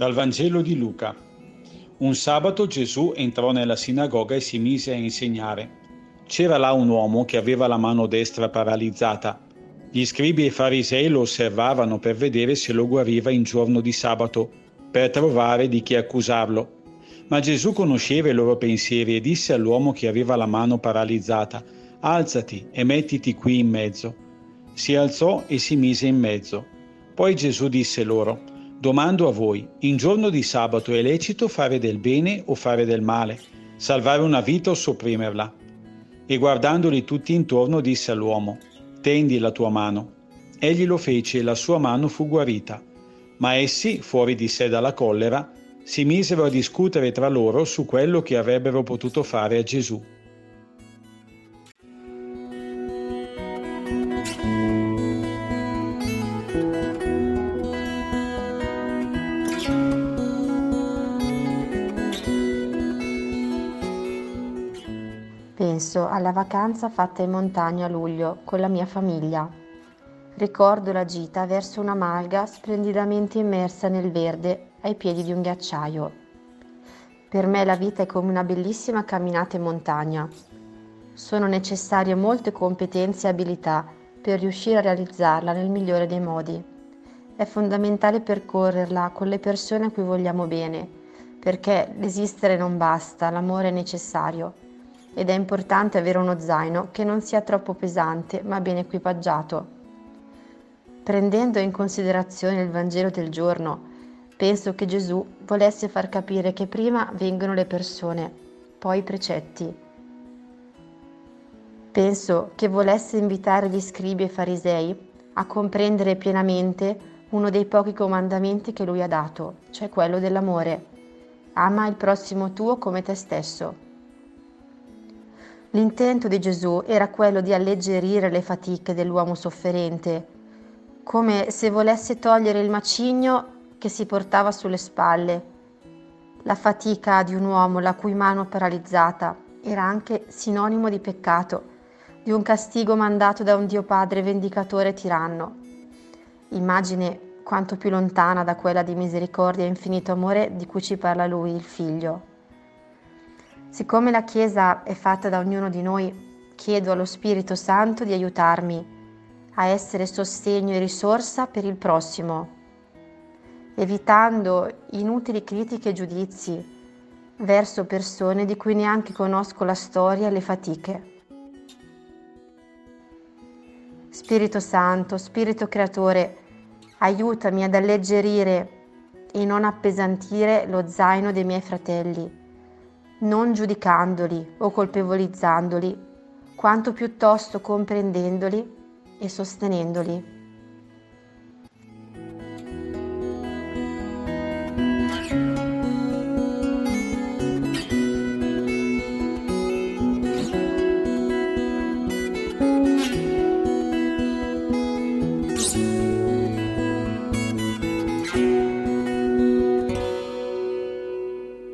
Dal Vangelo di Luca. Un sabato Gesù entrò nella sinagoga e si mise a insegnare. C'era là un uomo che aveva la mano destra paralizzata. Gli scribi e farisei lo osservavano per vedere se lo guariva in giorno di sabato, per trovare di chi accusarlo. Ma Gesù conosceva i loro pensieri e disse all'uomo che aveva la mano paralizzata, Alzati e mettiti qui in mezzo. Si alzò e si mise in mezzo. Poi Gesù disse loro, Domando a voi, in giorno di sabato è lecito fare del bene o fare del male, salvare una vita o sopprimerla? E guardandoli tutti intorno disse all'uomo, Tendi la tua mano. Egli lo fece e la sua mano fu guarita. Ma essi, fuori di sé dalla collera, si misero a discutere tra loro su quello che avrebbero potuto fare a Gesù. Penso alla vacanza fatta in montagna a luglio con la mia famiglia. Ricordo la gita verso una malga splendidamente immersa nel verde ai piedi di un ghiacciaio. Per me la vita è come una bellissima camminata in montagna. Sono necessarie molte competenze e abilità per riuscire a realizzarla nel migliore dei modi. È fondamentale percorrerla con le persone a cui vogliamo bene, perché l'esistere non basta, l'amore è necessario ed è importante avere uno zaino che non sia troppo pesante ma ben equipaggiato. Prendendo in considerazione il Vangelo del giorno, penso che Gesù volesse far capire che prima vengono le persone, poi i precetti. Penso che volesse invitare gli scribi e farisei a comprendere pienamente uno dei pochi comandamenti che lui ha dato, cioè quello dell'amore. Ama il prossimo tuo come te stesso. L'intento di Gesù era quello di alleggerire le fatiche dell'uomo sofferente, come se volesse togliere il macigno che si portava sulle spalle. La fatica di un uomo la cui mano paralizzata era anche sinonimo di peccato, di un castigo mandato da un Dio Padre vendicatore e tiranno. Immagine quanto più lontana da quella di misericordia e infinito amore di cui ci parla lui, il Figlio. Siccome la Chiesa è fatta da ognuno di noi, chiedo allo Spirito Santo di aiutarmi a essere sostegno e risorsa per il prossimo, evitando inutili critiche e giudizi verso persone di cui neanche conosco la storia e le fatiche. Spirito Santo, Spirito Creatore, aiutami ad alleggerire e non appesantire lo zaino dei miei fratelli non giudicandoli o colpevolizzandoli, quanto piuttosto comprendendoli e sostenendoli.